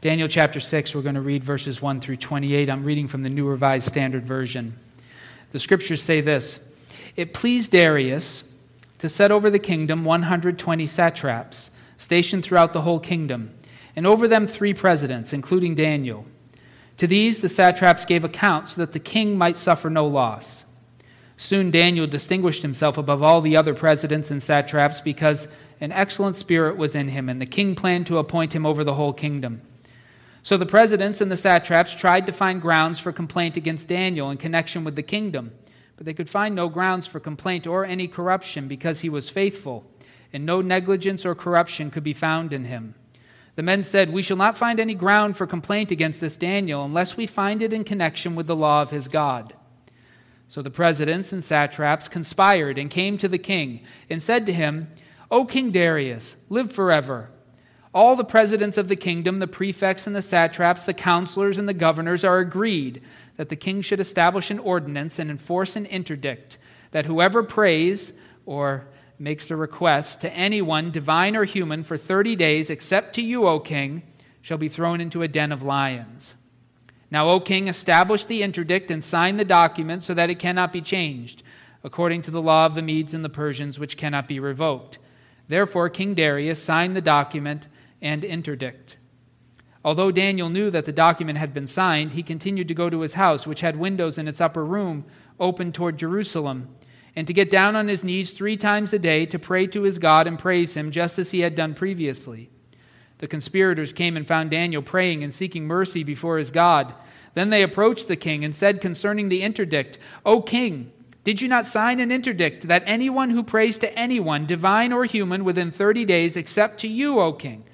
Daniel chapter 6, we're going to read verses 1 through 28. I'm reading from the New Revised Standard Version. The scriptures say this It pleased Darius to set over the kingdom 120 satraps, stationed throughout the whole kingdom, and over them three presidents, including Daniel. To these the satraps gave account so that the king might suffer no loss. Soon Daniel distinguished himself above all the other presidents and satraps because an excellent spirit was in him, and the king planned to appoint him over the whole kingdom. So the presidents and the satraps tried to find grounds for complaint against Daniel in connection with the kingdom, but they could find no grounds for complaint or any corruption because he was faithful, and no negligence or corruption could be found in him. The men said, We shall not find any ground for complaint against this Daniel unless we find it in connection with the law of his God. So the presidents and satraps conspired and came to the king and said to him, O King Darius, live forever. All the presidents of the kingdom, the prefects and the satraps, the counselors and the governors are agreed that the king should establish an ordinance and enforce an interdict that whoever prays or makes a request to anyone, divine or human, for 30 days, except to you, O king, shall be thrown into a den of lions. Now, O king, establish the interdict and sign the document so that it cannot be changed, according to the law of the Medes and the Persians, which cannot be revoked. Therefore, King Darius signed the document and interdict. Although Daniel knew that the document had been signed, he continued to go to his house, which had windows in its upper room open toward Jerusalem, and to get down on his knees three times a day to pray to his God and praise him, just as he had done previously. The conspirators came and found Daniel praying and seeking mercy before his God. Then they approached the king and said concerning the interdict, O king, did you not sign an interdict that anyone who prays to anyone, divine or human, within 30 days, except to you, O king,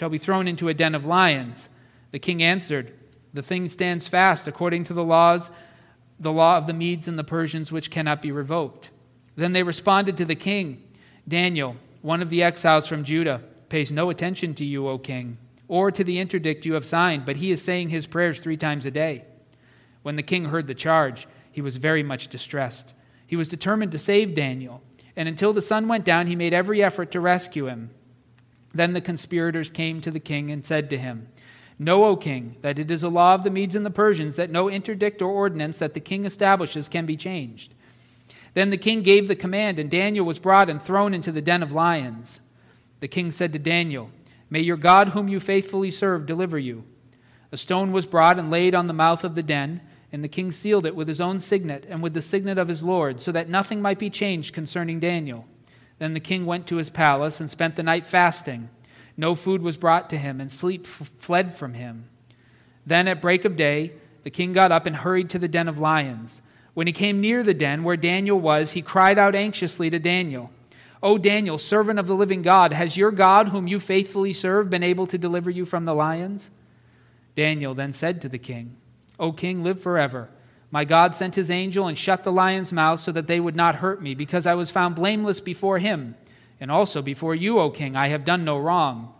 shall be thrown into a den of lions. The king answered, The thing stands fast according to the laws, the law of the Medes and the Persians, which cannot be revoked. Then they responded to the king Daniel, one of the exiles from Judah, pays no attention to you, O king, or to the interdict you have signed, but he is saying his prayers three times a day. When the king heard the charge, he was very much distressed. He was determined to save Daniel, and until the sun went down, he made every effort to rescue him. Then the conspirators came to the king and said to him, Know, O king, that it is a law of the Medes and the Persians that no interdict or ordinance that the king establishes can be changed. Then the king gave the command, and Daniel was brought and thrown into the den of lions. The king said to Daniel, May your God, whom you faithfully serve, deliver you. A stone was brought and laid on the mouth of the den, and the king sealed it with his own signet and with the signet of his Lord, so that nothing might be changed concerning Daniel. Then the king went to his palace and spent the night fasting. No food was brought to him, and sleep f- fled from him. Then at break of day, the king got up and hurried to the den of lions. When he came near the den where Daniel was, he cried out anxiously to Daniel, O Daniel, servant of the living God, has your God, whom you faithfully serve, been able to deliver you from the lions? Daniel then said to the king, O king, live forever. My God sent his angel and shut the lions' mouths so that they would not hurt me, because I was found blameless before him, and also before you, O king. I have done no wrong.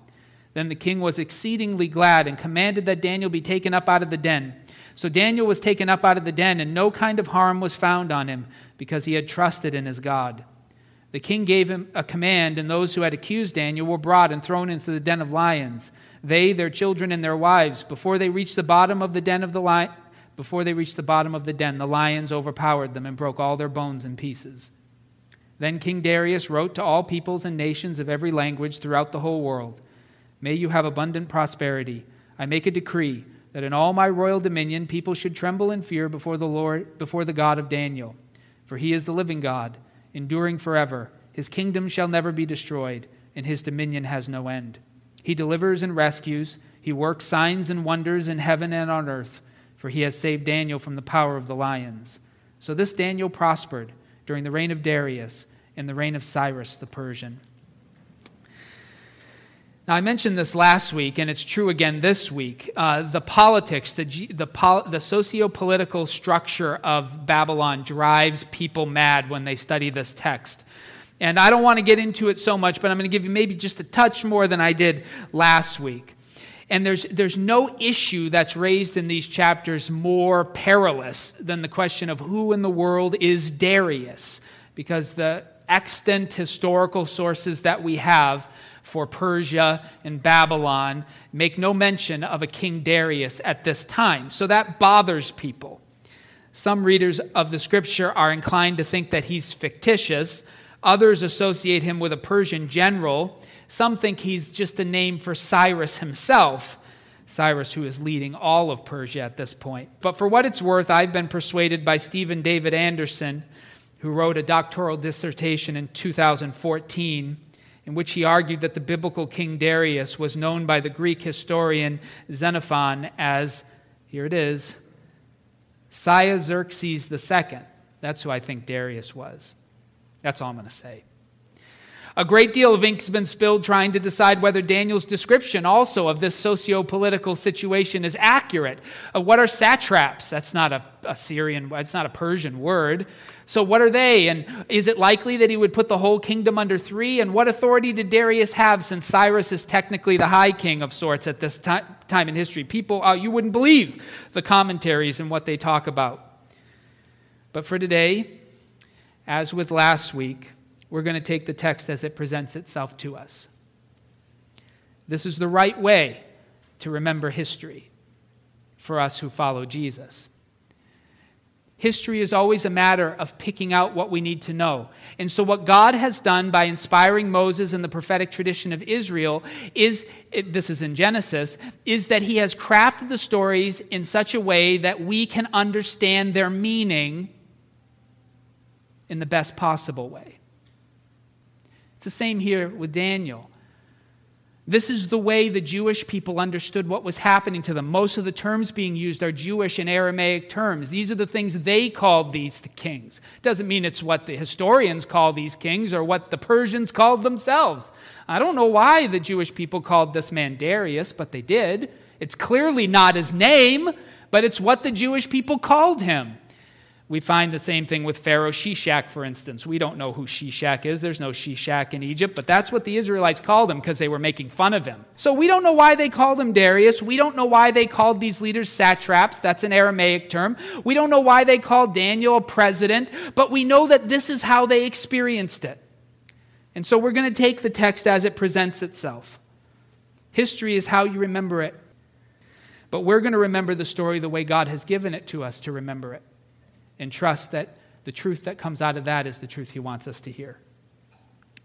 Then the king was exceedingly glad and commanded that Daniel be taken up out of the den. So Daniel was taken up out of the den, and no kind of harm was found on him, because he had trusted in his God. The king gave him a command, and those who had accused Daniel were brought and thrown into the den of lions. They, their children, and their wives, before they reached the bottom of the den of the lions, before they reached the bottom of the den, the lions overpowered them and broke all their bones in pieces. Then King Darius wrote to all peoples and nations of every language throughout the whole world May you have abundant prosperity. I make a decree that in all my royal dominion people should tremble in fear before the Lord, before the God of Daniel. For he is the living God, enduring forever. His kingdom shall never be destroyed, and his dominion has no end. He delivers and rescues, he works signs and wonders in heaven and on earth for he has saved Daniel from the power of the lions. So this Daniel prospered during the reign of Darius and the reign of Cyrus the Persian. Now, I mentioned this last week, and it's true again this week. Uh, the politics, the, the, pol- the socio political structure of Babylon drives people mad when they study this text. And I don't want to get into it so much, but I'm going to give you maybe just a touch more than I did last week. And there's, there's no issue that's raised in these chapters more perilous than the question of who in the world is Darius, because the extant historical sources that we have for Persia and Babylon make no mention of a King Darius at this time. So that bothers people. Some readers of the scripture are inclined to think that he's fictitious. Others associate him with a Persian general. Some think he's just a name for Cyrus himself, Cyrus, who is leading all of Persia at this point. But for what it's worth, I've been persuaded by Stephen David Anderson, who wrote a doctoral dissertation in 2014 in which he argued that the biblical King Darius was known by the Greek historian Xenophon as, here it is, Cyaxares II. That's who I think Darius was. That's all I'm going to say. A great deal of ink's been spilled trying to decide whether Daniel's description also of this socio political situation is accurate. Uh, what are satraps? That's not a, a Syrian, it's not a Persian word. So, what are they? And is it likely that he would put the whole kingdom under three? And what authority did Darius have since Cyrus is technically the high king of sorts at this time, time in history? People, uh, you wouldn't believe the commentaries and what they talk about. But for today, as with last week, we're going to take the text as it presents itself to us. This is the right way to remember history for us who follow Jesus. History is always a matter of picking out what we need to know. And so, what God has done by inspiring Moses and the prophetic tradition of Israel is this is in Genesis is that he has crafted the stories in such a way that we can understand their meaning in the best possible way. It's the same here with Daniel. This is the way the Jewish people understood what was happening to them. Most of the terms being used are Jewish and Aramaic terms. These are the things they called these the kings. Doesn't mean it's what the historians call these kings or what the Persians called themselves. I don't know why the Jewish people called this man Darius, but they did. It's clearly not his name, but it's what the Jewish people called him. We find the same thing with Pharaoh Shishak, for instance. We don't know who Shishak is. There's no Shishak in Egypt, but that's what the Israelites called him because they were making fun of him. So we don't know why they called him Darius. We don't know why they called these leaders satraps. That's an Aramaic term. We don't know why they called Daniel a president, but we know that this is how they experienced it. And so we're going to take the text as it presents itself. History is how you remember it. But we're going to remember the story the way God has given it to us to remember it and trust that the truth that comes out of that is the truth He wants us to hear.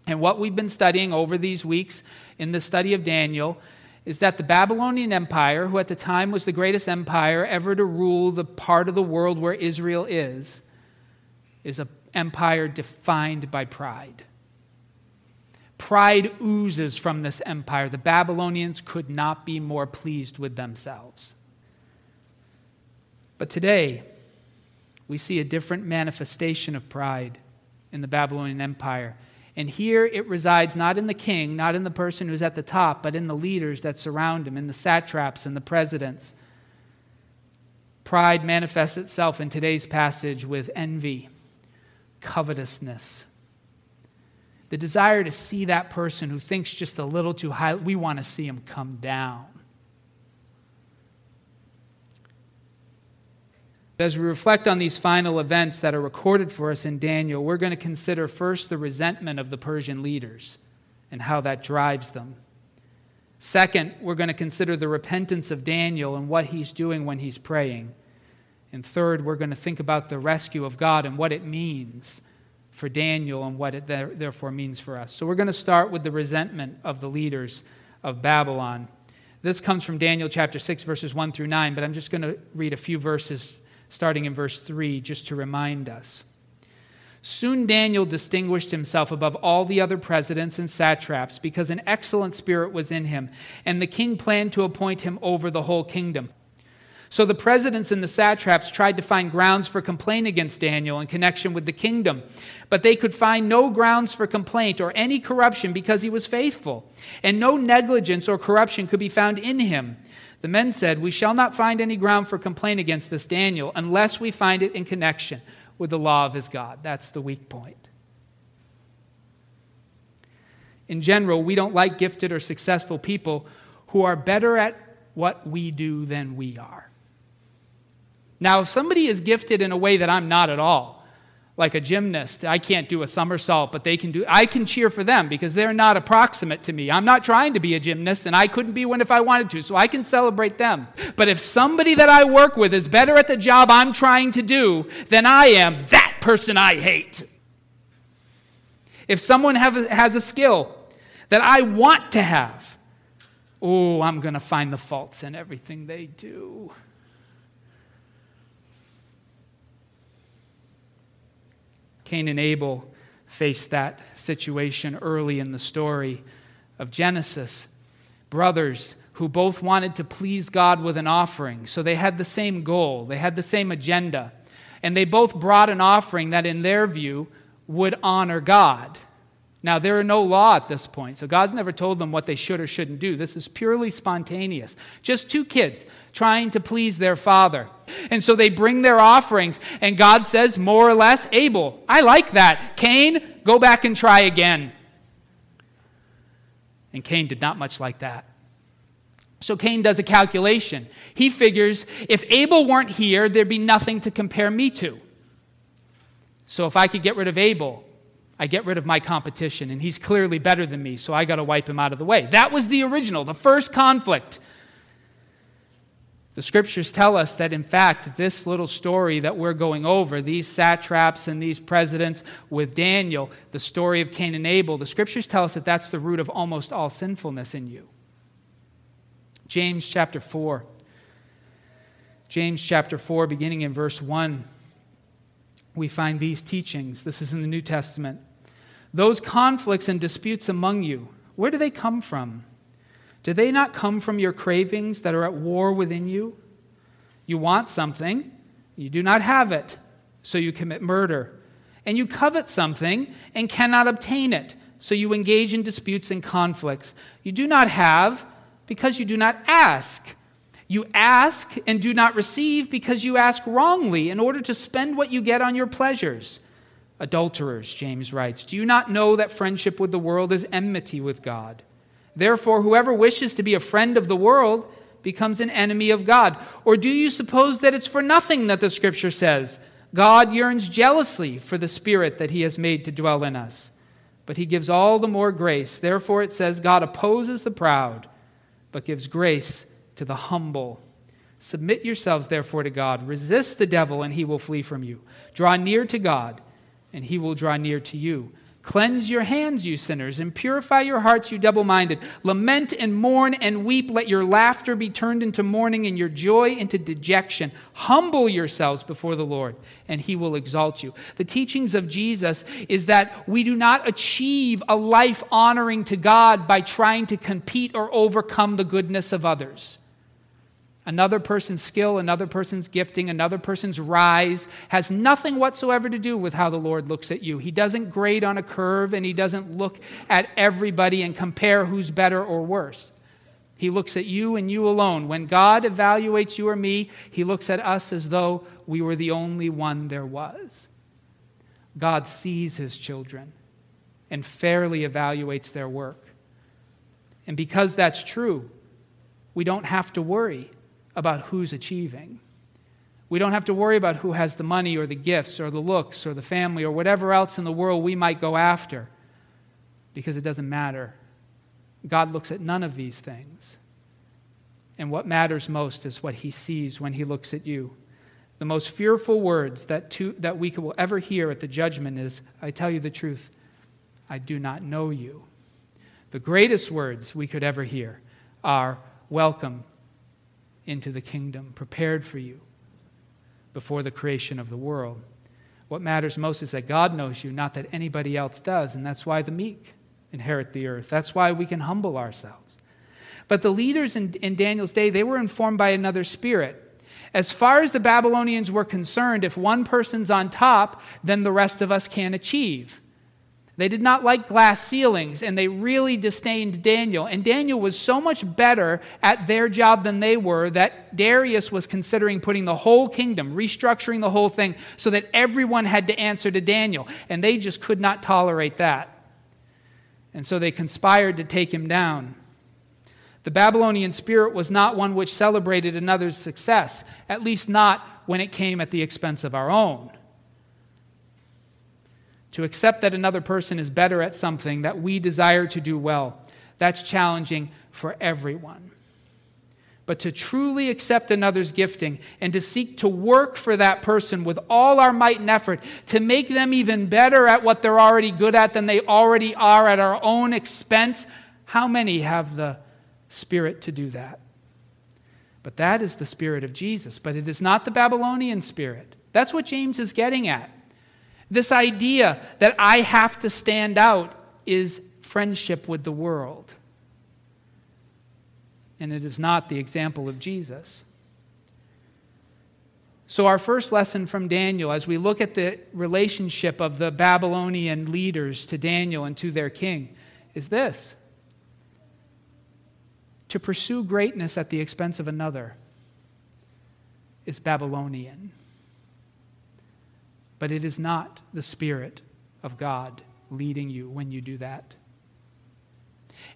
And what we've been studying over these weeks in the study of Daniel is that the Babylonian Empire, who at the time was the greatest empire ever to rule the part of the world where Israel is, is an empire defined by pride. Pride oozes from this empire. The Babylonians could not be more pleased with themselves. But today, we see a different manifestation of pride in the Babylonian Empire. And here it resides not in the king, not in the person who's at the top, but in the leaders that surround him, in the satraps and the presidents. Pride manifests itself in today's passage with envy, covetousness, the desire to see that person who thinks just a little too high, we want to see him come down. As we reflect on these final events that are recorded for us in Daniel, we're going to consider first the resentment of the Persian leaders and how that drives them. Second, we're going to consider the repentance of Daniel and what he's doing when he's praying. And third, we're going to think about the rescue of God and what it means for Daniel and what it therefore means for us. So we're going to start with the resentment of the leaders of Babylon. This comes from Daniel chapter 6, verses 1 through 9, but I'm just going to read a few verses starting in verse 3, just to remind us. Soon Daniel distinguished himself above all the other presidents and satraps because an excellent spirit was in him, and the king planned to appoint him over the whole kingdom. So the presidents and the satraps tried to find grounds for complaint against Daniel in connection with the kingdom, but they could find no grounds for complaint or any corruption because he was faithful, and no negligence or corruption could be found in him. The men said, We shall not find any ground for complaint against this Daniel unless we find it in connection with the law of his God. That's the weak point. In general, we don't like gifted or successful people who are better at what we do than we are. Now, if somebody is gifted in a way that I'm not at all, like a gymnast. I can't do a somersault, but they can do I can cheer for them because they're not approximate to me. I'm not trying to be a gymnast and I couldn't be one if I wanted to. So I can celebrate them. But if somebody that I work with is better at the job I'm trying to do than I am, that person I hate. If someone have, has a skill that I want to have, oh, I'm going to find the faults in everything they do. Cain and Abel faced that situation early in the story of Genesis. Brothers who both wanted to please God with an offering. So they had the same goal, they had the same agenda. And they both brought an offering that, in their view, would honor God. Now, there are no law at this point, so God's never told them what they should or shouldn't do. This is purely spontaneous. Just two kids trying to please their father. And so they bring their offerings, and God says, more or less, Abel, I like that. Cain, go back and try again. And Cain did not much like that. So Cain does a calculation. He figures if Abel weren't here, there'd be nothing to compare me to. So if I could get rid of Abel, I get rid of my competition, and he's clearly better than me, so I got to wipe him out of the way. That was the original, the first conflict. The scriptures tell us that, in fact, this little story that we're going over, these satraps and these presidents with Daniel, the story of Cain and Abel, the scriptures tell us that that's the root of almost all sinfulness in you. James chapter 4. James chapter 4, beginning in verse 1 we find these teachings. This is in the New Testament. Those conflicts and disputes among you, where do they come from? Do they not come from your cravings that are at war within you? You want something, you do not have it, so you commit murder. And you covet something and cannot obtain it, so you engage in disputes and conflicts. You do not have because you do not ask. You ask and do not receive because you ask wrongly in order to spend what you get on your pleasures. Adulterers, James writes, do you not know that friendship with the world is enmity with God? Therefore, whoever wishes to be a friend of the world becomes an enemy of God. Or do you suppose that it's for nothing that the scripture says, God yearns jealously for the spirit that he has made to dwell in us? But he gives all the more grace. Therefore, it says, God opposes the proud, but gives grace to the humble. Submit yourselves, therefore, to God. Resist the devil, and he will flee from you. Draw near to God, and he will draw near to you. Cleanse your hands, you sinners, and purify your hearts, you double minded. Lament and mourn and weep. Let your laughter be turned into mourning and your joy into dejection. Humble yourselves before the Lord, and he will exalt you. The teachings of Jesus is that we do not achieve a life honoring to God by trying to compete or overcome the goodness of others. Another person's skill, another person's gifting, another person's rise has nothing whatsoever to do with how the Lord looks at you. He doesn't grade on a curve and he doesn't look at everybody and compare who's better or worse. He looks at you and you alone. When God evaluates you or me, he looks at us as though we were the only one there was. God sees his children and fairly evaluates their work. And because that's true, we don't have to worry about who's achieving. We don't have to worry about who has the money or the gifts or the looks or the family or whatever else in the world we might go after because it doesn't matter. God looks at none of these things. And what matters most is what he sees when he looks at you. The most fearful words that, to, that we will ever hear at the judgment is, I tell you the truth, I do not know you. The greatest words we could ever hear are, Welcome into the kingdom prepared for you before the creation of the world. What matters most is that God knows you, not that anybody else does. And that's why the meek inherit the earth. That's why we can humble ourselves. But the leaders in, in Daniel's day, they were informed by another spirit. As far as the Babylonians were concerned, if one person's on top, then the rest of us can't achieve. They did not like glass ceilings, and they really disdained Daniel. And Daniel was so much better at their job than they were that Darius was considering putting the whole kingdom, restructuring the whole thing, so that everyone had to answer to Daniel. And they just could not tolerate that. And so they conspired to take him down. The Babylonian spirit was not one which celebrated another's success, at least not when it came at the expense of our own. To accept that another person is better at something that we desire to do well. That's challenging for everyone. But to truly accept another's gifting and to seek to work for that person with all our might and effort to make them even better at what they're already good at than they already are at our own expense, how many have the spirit to do that? But that is the spirit of Jesus, but it is not the Babylonian spirit. That's what James is getting at. This idea that I have to stand out is friendship with the world. And it is not the example of Jesus. So, our first lesson from Daniel, as we look at the relationship of the Babylonian leaders to Daniel and to their king, is this to pursue greatness at the expense of another is Babylonian but it is not the Spirit of God leading you when you do that.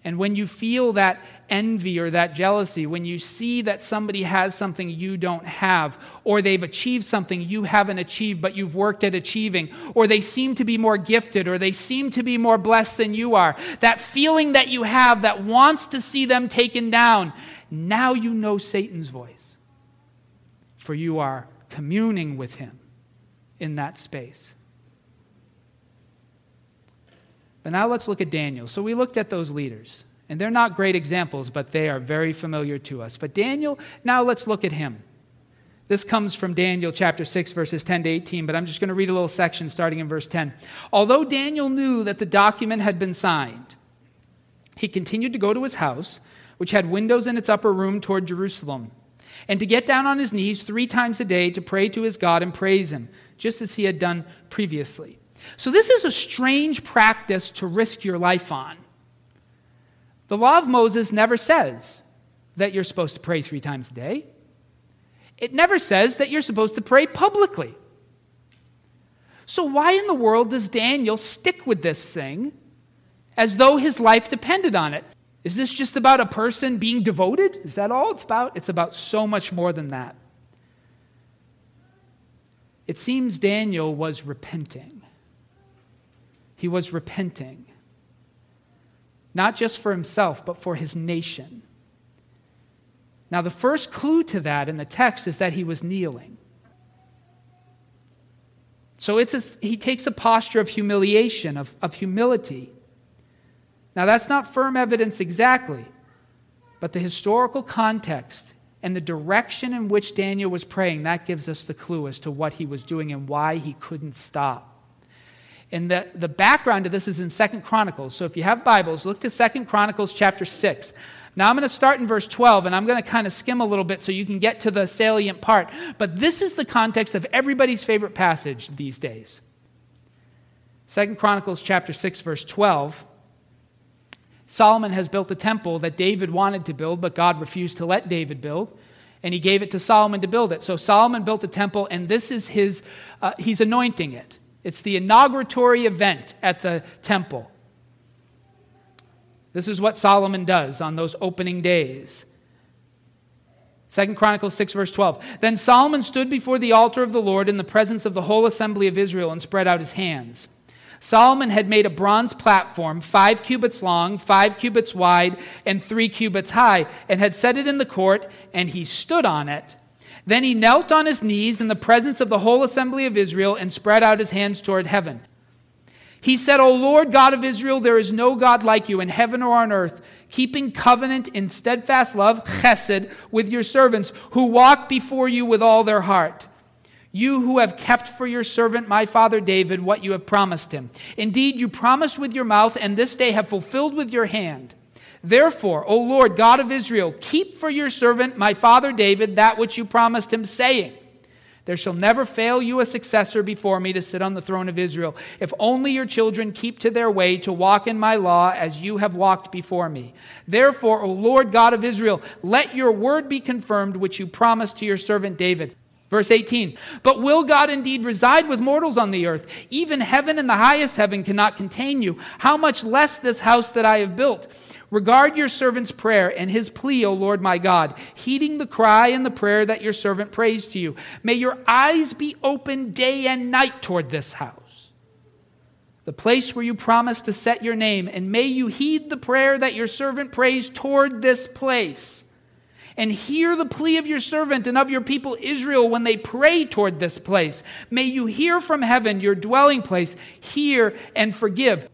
And when you feel that envy or that jealousy, when you see that somebody has something you don't have, or they've achieved something you haven't achieved but you've worked at achieving, or they seem to be more gifted, or they seem to be more blessed than you are, that feeling that you have that wants to see them taken down, now you know Satan's voice. For you are communing with him in that space. But now let's look at Daniel. So we looked at those leaders, and they're not great examples, but they are very familiar to us. But Daniel, now let's look at him. This comes from Daniel chapter 6, verses 10 to 18, but I'm just going to read a little section starting in verse 10. Although Daniel knew that the document had been signed, he continued to go to his house, which had windows in its upper room toward Jerusalem, and to get down on his knees three times a day to pray to his God and praise him just as he had done previously. So, this is a strange practice to risk your life on. The law of Moses never says that you're supposed to pray three times a day, it never says that you're supposed to pray publicly. So, why in the world does Daniel stick with this thing as though his life depended on it? Is this just about a person being devoted? Is that all it's about? It's about so much more than that. It seems Daniel was repenting. He was repenting, not just for himself, but for his nation. Now, the first clue to that in the text is that he was kneeling. So it's a, he takes a posture of humiliation, of, of humility. Now, that's not firm evidence exactly, but the historical context and the direction in which Daniel was praying, that gives us the clue as to what he was doing and why he couldn't stop. And the, the background to this is in Second Chronicles. So if you have Bibles, look to Second Chronicles chapter 6. Now I'm going to start in verse 12 and I'm going to kind of skim a little bit so you can get to the salient part. But this is the context of everybody's favorite passage these days. Second Chronicles chapter 6 verse 12. Solomon has built a temple that David wanted to build, but God refused to let David build. And he gave it to Solomon to build it. So Solomon built a temple, and this is his, uh, he's anointing it. It's the inauguratory event at the temple. This is what Solomon does on those opening days. Second Chronicles 6, verse 12. Then Solomon stood before the altar of the Lord in the presence of the whole assembly of Israel and spread out his hands. Solomon had made a bronze platform, five cubits long, five cubits wide, and three cubits high, and had set it in the court, and he stood on it. Then he knelt on his knees in the presence of the whole assembly of Israel and spread out his hands toward heaven. He said, O Lord God of Israel, there is no God like you in heaven or on earth, keeping covenant in steadfast love, chesed, with your servants who walk before you with all their heart. You who have kept for your servant, my father David, what you have promised him. Indeed, you promised with your mouth, and this day have fulfilled with your hand. Therefore, O Lord, God of Israel, keep for your servant, my father David, that which you promised him, saying, There shall never fail you a successor before me to sit on the throne of Israel, if only your children keep to their way to walk in my law as you have walked before me. Therefore, O Lord God of Israel, let your word be confirmed, which you promised to your servant David. Verse 18, but will God indeed reside with mortals on the earth? Even heaven and the highest heaven cannot contain you. How much less this house that I have built? Regard your servant's prayer and his plea, O Lord my God, heeding the cry and the prayer that your servant prays to you. May your eyes be open day and night toward this house. the place where you promised to set your name, and may you heed the prayer that your servant prays toward this place. And hear the plea of your servant and of your people Israel when they pray toward this place. May you hear from heaven, your dwelling place, hear and forgive.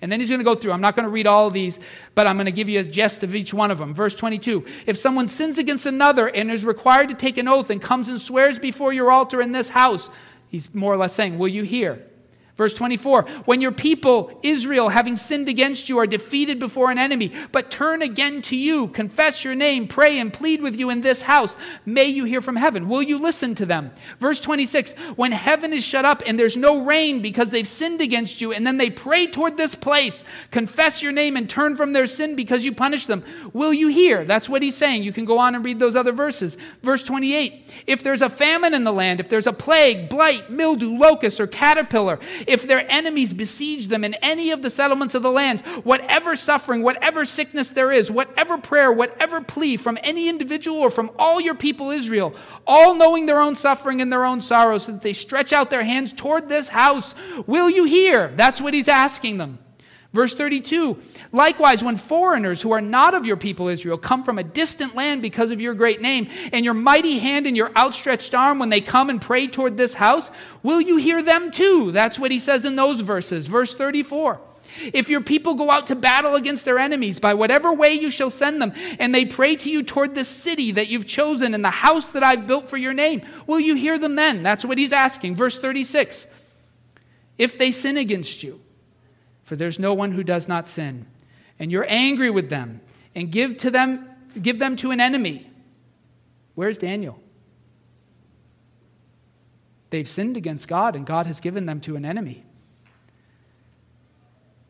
And then he's going to go through. I'm not going to read all of these, but I'm going to give you a gist of each one of them. Verse 22 If someone sins against another and is required to take an oath and comes and swears before your altar in this house, he's more or less saying, Will you hear? Verse 24, when your people, Israel, having sinned against you, are defeated before an enemy, but turn again to you, confess your name, pray and plead with you in this house, may you hear from heaven. Will you listen to them? Verse 26, when heaven is shut up and there's no rain because they've sinned against you, and then they pray toward this place, confess your name and turn from their sin because you punish them, will you hear? That's what he's saying. You can go on and read those other verses. Verse 28, if there's a famine in the land, if there's a plague, blight, mildew, locust, or caterpillar, if their enemies besiege them in any of the settlements of the lands, whatever suffering, whatever sickness there is, whatever prayer, whatever plea from any individual or from all your people Israel, all knowing their own suffering and their own sorrow, so that they stretch out their hands toward this house, will you hear? That's what he's asking them. Verse 32 Likewise, when foreigners who are not of your people Israel come from a distant land because of your great name, and your mighty hand and your outstretched arm, when they come and pray toward this house, will you hear them too? That's what he says in those verses. Verse 34. If your people go out to battle against their enemies by whatever way you shall send them, and they pray to you toward the city that you've chosen and the house that I've built for your name, will you hear them then? That's what he's asking. Verse 36 If they sin against you, for there's no one who does not sin. And you're angry with them and give to them give them to an enemy. Where's Daniel? They've sinned against God and God has given them to an enemy.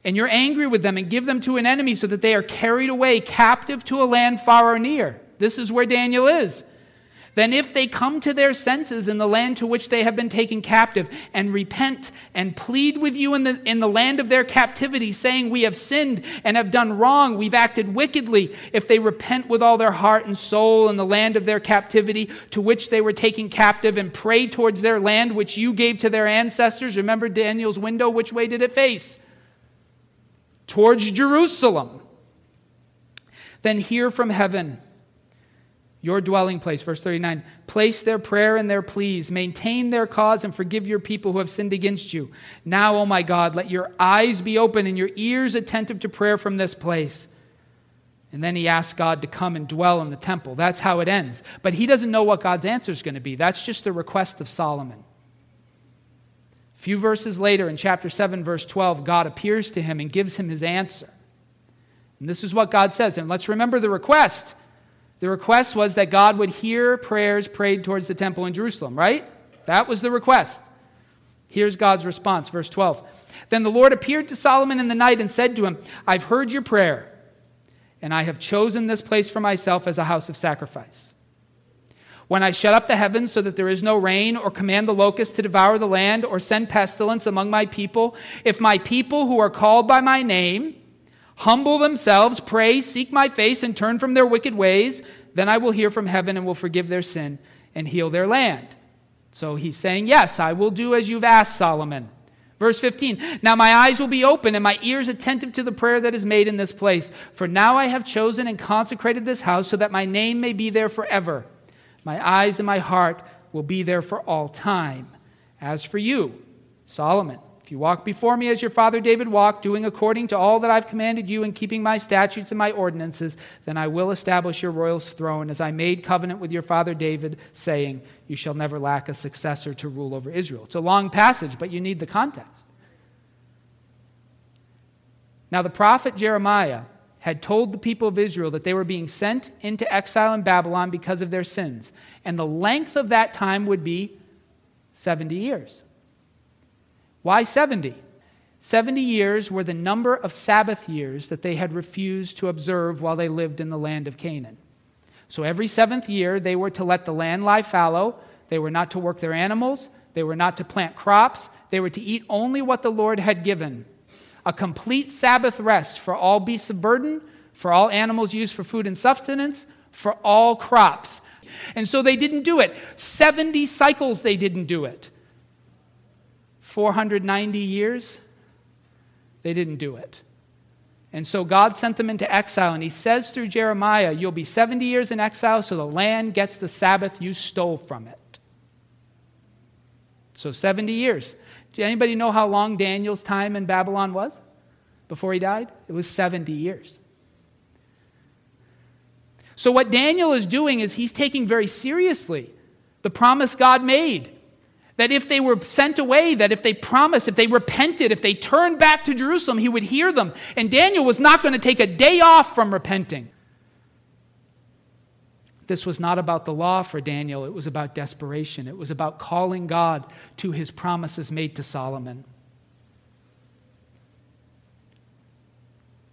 And you're angry with them and give them to an enemy so that they are carried away captive to a land far or near. This is where Daniel is then if they come to their senses in the land to which they have been taken captive and repent and plead with you in the, in the land of their captivity, saying, We have sinned and have done wrong, we've acted wickedly, if they repent with all their heart and soul in the land of their captivity to which they were taken captive and pray towards their land which you gave to their ancestors, remember Daniel's window, which way did it face? Towards Jerusalem. Then hear from heaven your dwelling place, verse 39. Place their prayer and their pleas, maintain their cause, and forgive your people who have sinned against you. Now, O oh my God, let your eyes be open and your ears attentive to prayer from this place. And then he asks God to come and dwell in the temple. That's how it ends. But he doesn't know what God's answer is going to be. That's just the request of Solomon. A few verses later, in chapter 7, verse 12, God appears to him and gives him his answer. And this is what God says. And let's remember the request. The request was that God would hear prayers prayed towards the temple in Jerusalem, right? That was the request. Here's God's response, verse 12. Then the Lord appeared to Solomon in the night and said to him, I've heard your prayer, and I have chosen this place for myself as a house of sacrifice. When I shut up the heavens so that there is no rain, or command the locusts to devour the land, or send pestilence among my people, if my people who are called by my name, humble themselves, pray, seek my face, and turn from their wicked ways, then I will hear from heaven and will forgive their sin and heal their land. So he's saying, Yes, I will do as you've asked, Solomon. Verse 15 Now my eyes will be open and my ears attentive to the prayer that is made in this place. For now I have chosen and consecrated this house so that my name may be there forever. My eyes and my heart will be there for all time. As for you, Solomon, if you walk before me as your father David walked, doing according to all that I've commanded you and keeping my statutes and my ordinances, then I will establish your royal throne as I made covenant with your father David, saying, You shall never lack a successor to rule over Israel. It's a long passage, but you need the context. Now, the prophet Jeremiah had told the people of Israel that they were being sent into exile in Babylon because of their sins, and the length of that time would be 70 years. Why 70? 70 years were the number of Sabbath years that they had refused to observe while they lived in the land of Canaan. So every seventh year, they were to let the land lie fallow. They were not to work their animals. They were not to plant crops. They were to eat only what the Lord had given. A complete Sabbath rest for all beasts of burden, for all animals used for food and sustenance, for all crops. And so they didn't do it. 70 cycles they didn't do it. 490 years, They didn't do it. And so God sent them into exile, and he says through Jeremiah, You'll be 70 years in exile, so the land gets the Sabbath you stole from it. So 70 years. Do anybody know how long Daniel's time in Babylon was before he died? It was 70 years. So, what Daniel is doing is he's taking very seriously the promise God made that if they were sent away, that if they promised, if they repented, if they turned back to Jerusalem, he would hear them. And Daniel was not going to take a day off from repenting. This was not about the law for Daniel, it was about desperation. It was about calling God to his promises made to Solomon.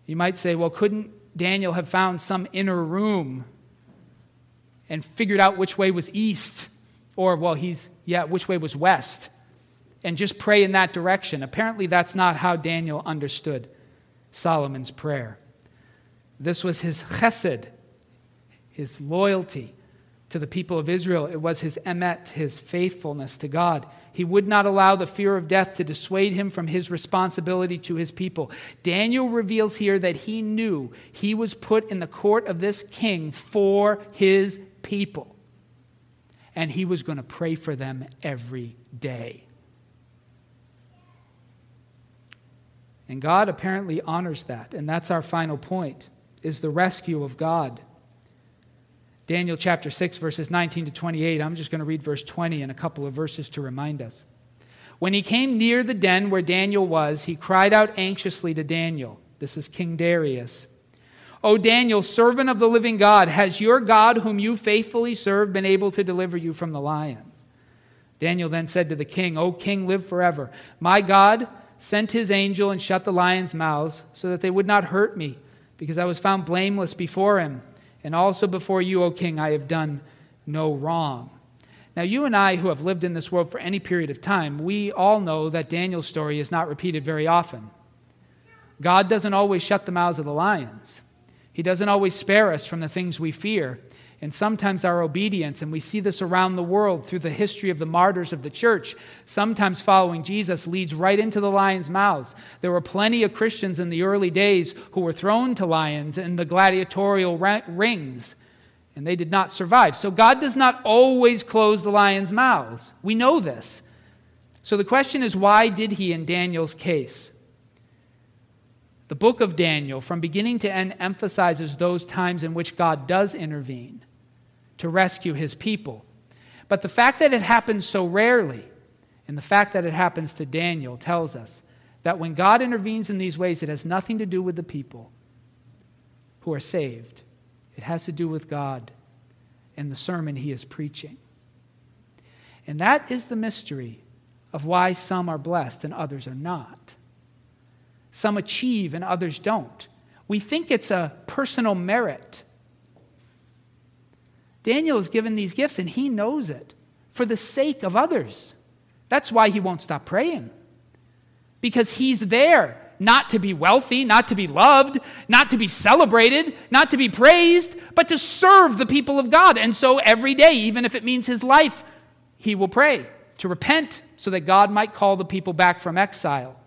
You might say, well, couldn't Daniel have found some inner room and figured out which way was east? Or, well, he's, yeah, which way was west? And just pray in that direction. Apparently, that's not how Daniel understood Solomon's prayer. This was his chesed, his loyalty to the people of Israel. It was his emet, his faithfulness to God. He would not allow the fear of death to dissuade him from his responsibility to his people. Daniel reveals here that he knew he was put in the court of this king for his people and he was going to pray for them every day. And God apparently honors that, and that's our final point is the rescue of God. Daniel chapter 6 verses 19 to 28. I'm just going to read verse 20 and a couple of verses to remind us. When he came near the den where Daniel was, he cried out anxiously to Daniel. This is King Darius. O Daniel, servant of the living God, has your God, whom you faithfully serve, been able to deliver you from the lions? Daniel then said to the king, O king, live forever. My God sent his angel and shut the lions' mouths so that they would not hurt me, because I was found blameless before him. And also before you, O king, I have done no wrong. Now, you and I, who have lived in this world for any period of time, we all know that Daniel's story is not repeated very often. God doesn't always shut the mouths of the lions. He doesn't always spare us from the things we fear. And sometimes our obedience, and we see this around the world through the history of the martyrs of the church, sometimes following Jesus leads right into the lion's mouths. There were plenty of Christians in the early days who were thrown to lions in the gladiatorial rings, and they did not survive. So God does not always close the lion's mouths. We know this. So the question is why did he in Daniel's case? The book of Daniel, from beginning to end, emphasizes those times in which God does intervene to rescue his people. But the fact that it happens so rarely, and the fact that it happens to Daniel, tells us that when God intervenes in these ways, it has nothing to do with the people who are saved. It has to do with God and the sermon he is preaching. And that is the mystery of why some are blessed and others are not. Some achieve and others don't. We think it's a personal merit. Daniel is given these gifts and he knows it for the sake of others. That's why he won't stop praying. Because he's there not to be wealthy, not to be loved, not to be celebrated, not to be praised, but to serve the people of God. And so every day, even if it means his life, he will pray to repent so that God might call the people back from exile.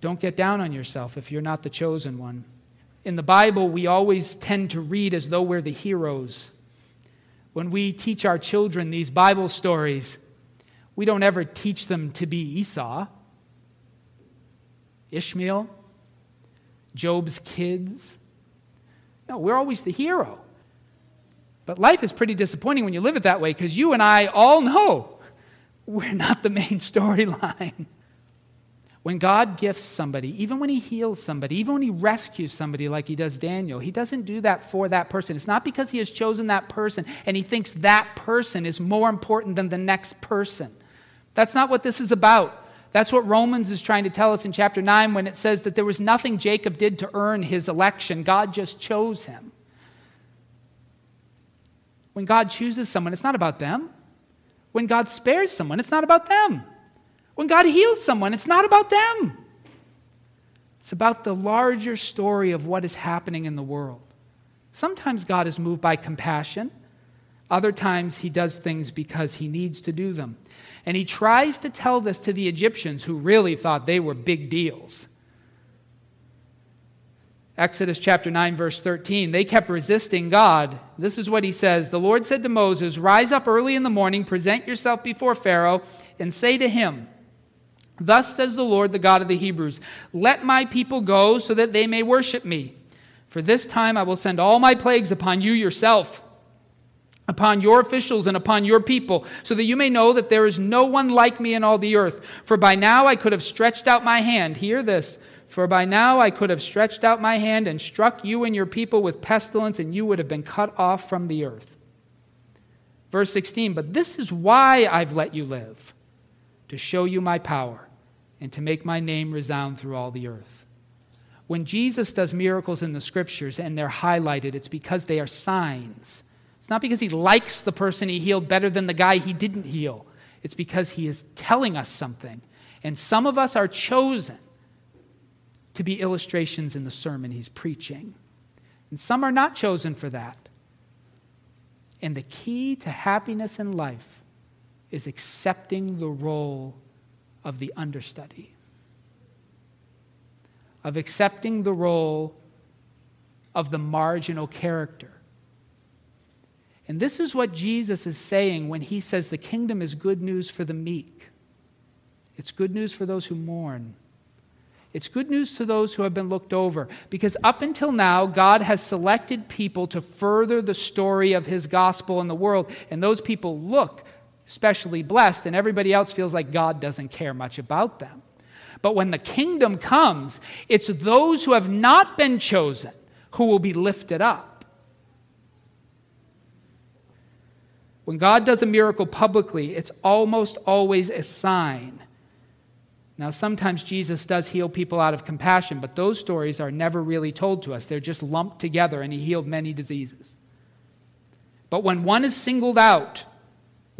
Don't get down on yourself if you're not the chosen one. In the Bible, we always tend to read as though we're the heroes. When we teach our children these Bible stories, we don't ever teach them to be Esau, Ishmael, Job's kids. No, we're always the hero. But life is pretty disappointing when you live it that way because you and I all know we're not the main storyline. When God gifts somebody, even when He heals somebody, even when He rescues somebody like He does Daniel, He doesn't do that for that person. It's not because He has chosen that person and He thinks that person is more important than the next person. That's not what this is about. That's what Romans is trying to tell us in chapter 9 when it says that there was nothing Jacob did to earn his election, God just chose him. When God chooses someone, it's not about them. When God spares someone, it's not about them. When God heals someone, it's not about them. It's about the larger story of what is happening in the world. Sometimes God is moved by compassion. Other times, he does things because he needs to do them. And he tries to tell this to the Egyptians who really thought they were big deals. Exodus chapter 9, verse 13, they kept resisting God. This is what he says The Lord said to Moses, Rise up early in the morning, present yourself before Pharaoh, and say to him, Thus says the Lord, the God of the Hebrews, Let my people go so that they may worship me. For this time I will send all my plagues upon you yourself, upon your officials and upon your people, so that you may know that there is no one like me in all the earth. For by now I could have stretched out my hand. Hear this for by now I could have stretched out my hand and struck you and your people with pestilence, and you would have been cut off from the earth. Verse 16, but this is why I've let you live, to show you my power and to make my name resound through all the earth. When Jesus does miracles in the scriptures and they're highlighted, it's because they are signs. It's not because he likes the person he healed better than the guy he didn't heal. It's because he is telling us something. And some of us are chosen to be illustrations in the sermon he's preaching. And some are not chosen for that. And the key to happiness in life is accepting the role of the understudy, of accepting the role of the marginal character. And this is what Jesus is saying when he says the kingdom is good news for the meek. It's good news for those who mourn. It's good news to those who have been looked over because up until now, God has selected people to further the story of his gospel in the world. And those people look especially blessed, and everybody else feels like God doesn't care much about them. But when the kingdom comes, it's those who have not been chosen who will be lifted up. When God does a miracle publicly, it's almost always a sign now, sometimes Jesus does heal people out of compassion, but those stories are never really told to us. They're just lumped together, and he healed many diseases. But when one is singled out,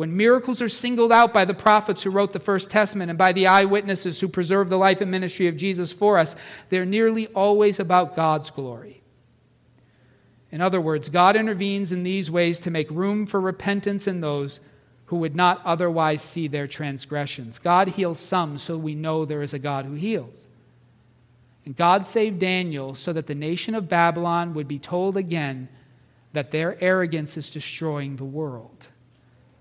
when miracles are singled out by the prophets who wrote the First Testament and by the eyewitnesses who preserved the life and ministry of Jesus for us, they're nearly always about God's glory. In other words, God intervenes in these ways to make room for repentance in those who would not otherwise see their transgressions. God heals some, so we know there is a God who heals. And God saved Daniel so that the nation of Babylon would be told again that their arrogance is destroying the world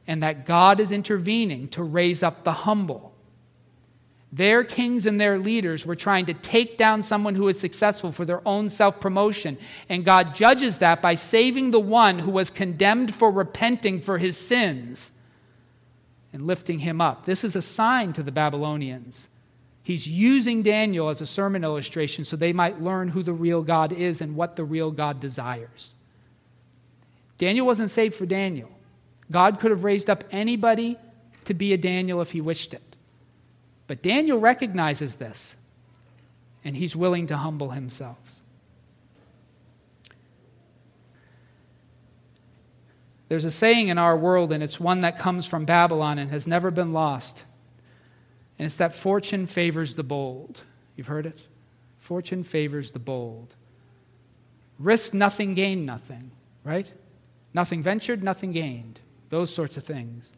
and that God is intervening to raise up the humble. Their kings and their leaders were trying to take down someone who was successful for their own self promotion. And God judges that by saving the one who was condemned for repenting for his sins and lifting him up. This is a sign to the Babylonians. He's using Daniel as a sermon illustration so they might learn who the real God is and what the real God desires. Daniel wasn't saved for Daniel. God could have raised up anybody to be a Daniel if he wished it. But Daniel recognizes this, and he's willing to humble himself. There's a saying in our world, and it's one that comes from Babylon and has never been lost. And it's that fortune favors the bold. You've heard it? Fortune favors the bold. Risk nothing, gain nothing, right? Nothing ventured, nothing gained. Those sorts of things.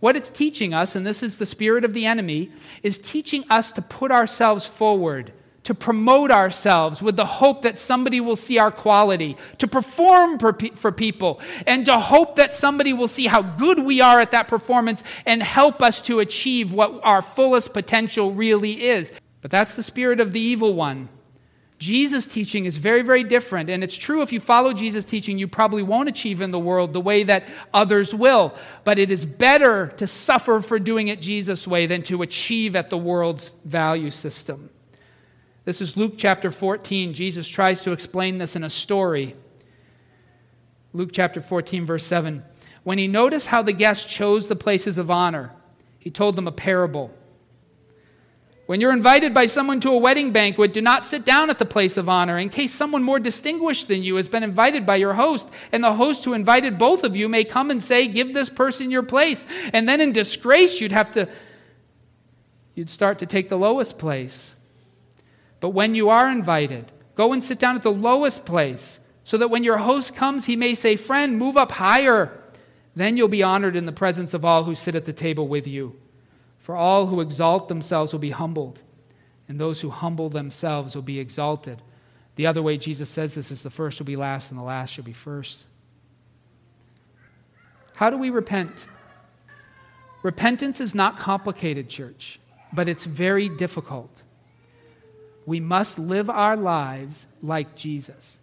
What it's teaching us, and this is the spirit of the enemy, is teaching us to put ourselves forward to promote ourselves with the hope that somebody will see our quality, to perform for people, and to hope that somebody will see how good we are at that performance and help us to achieve what our fullest potential really is. But that's the spirit of the evil one. Jesus' teaching is very, very different. And it's true if you follow Jesus' teaching, you probably won't achieve in the world the way that others will. But it is better to suffer for doing it Jesus' way than to achieve at the world's value system. This is Luke chapter 14. Jesus tries to explain this in a story. Luke chapter 14, verse 7. When he noticed how the guests chose the places of honor, he told them a parable. When you're invited by someone to a wedding banquet, do not sit down at the place of honor in case someone more distinguished than you has been invited by your host, and the host who invited both of you may come and say, Give this person your place. And then in disgrace, you'd have to, you'd start to take the lowest place. But when you are invited, go and sit down at the lowest place, so that when your host comes, he may say, Friend, move up higher. Then you'll be honored in the presence of all who sit at the table with you. For all who exalt themselves will be humbled, and those who humble themselves will be exalted. The other way Jesus says this is the first will be last, and the last shall be first. How do we repent? Repentance is not complicated, church, but it's very difficult. We must live our lives like Jesus.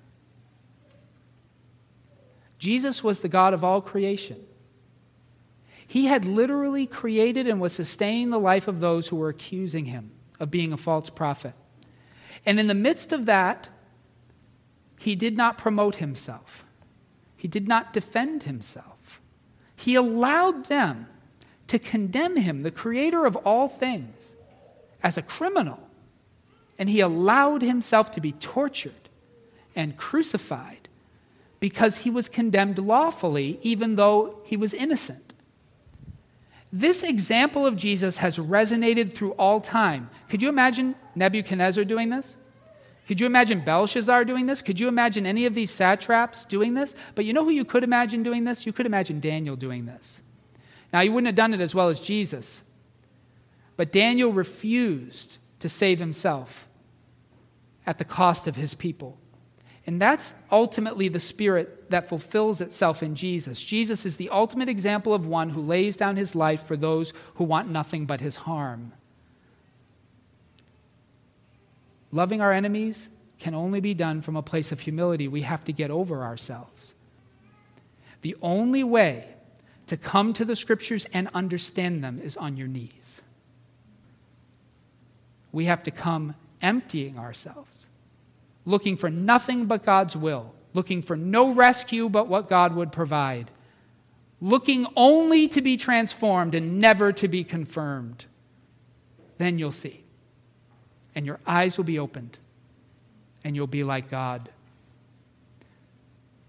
Jesus was the God of all creation. He had literally created and was sustaining the life of those who were accusing him of being a false prophet. And in the midst of that, he did not promote himself, he did not defend himself. He allowed them to condemn him, the creator of all things, as a criminal. And he allowed himself to be tortured and crucified because he was condemned lawfully, even though he was innocent. This example of Jesus has resonated through all time. Could you imagine Nebuchadnezzar doing this? Could you imagine Belshazzar doing this? Could you imagine any of these satraps doing this? But you know who you could imagine doing this? You could imagine Daniel doing this. Now, he wouldn't have done it as well as Jesus, but Daniel refused to save himself at the cost of his people. And that's ultimately the spirit that fulfills itself in Jesus. Jesus is the ultimate example of one who lays down his life for those who want nothing but his harm. Loving our enemies can only be done from a place of humility. We have to get over ourselves. The only way to come to the scriptures and understand them is on your knees. We have to come emptying ourselves, looking for nothing but God's will, looking for no rescue but what God would provide, looking only to be transformed and never to be confirmed. Then you'll see. And your eyes will be opened, and you'll be like God.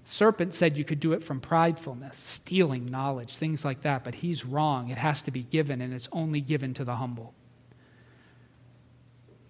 Serpent said you could do it from pridefulness, stealing knowledge, things like that, but he's wrong. It has to be given, and it's only given to the humble.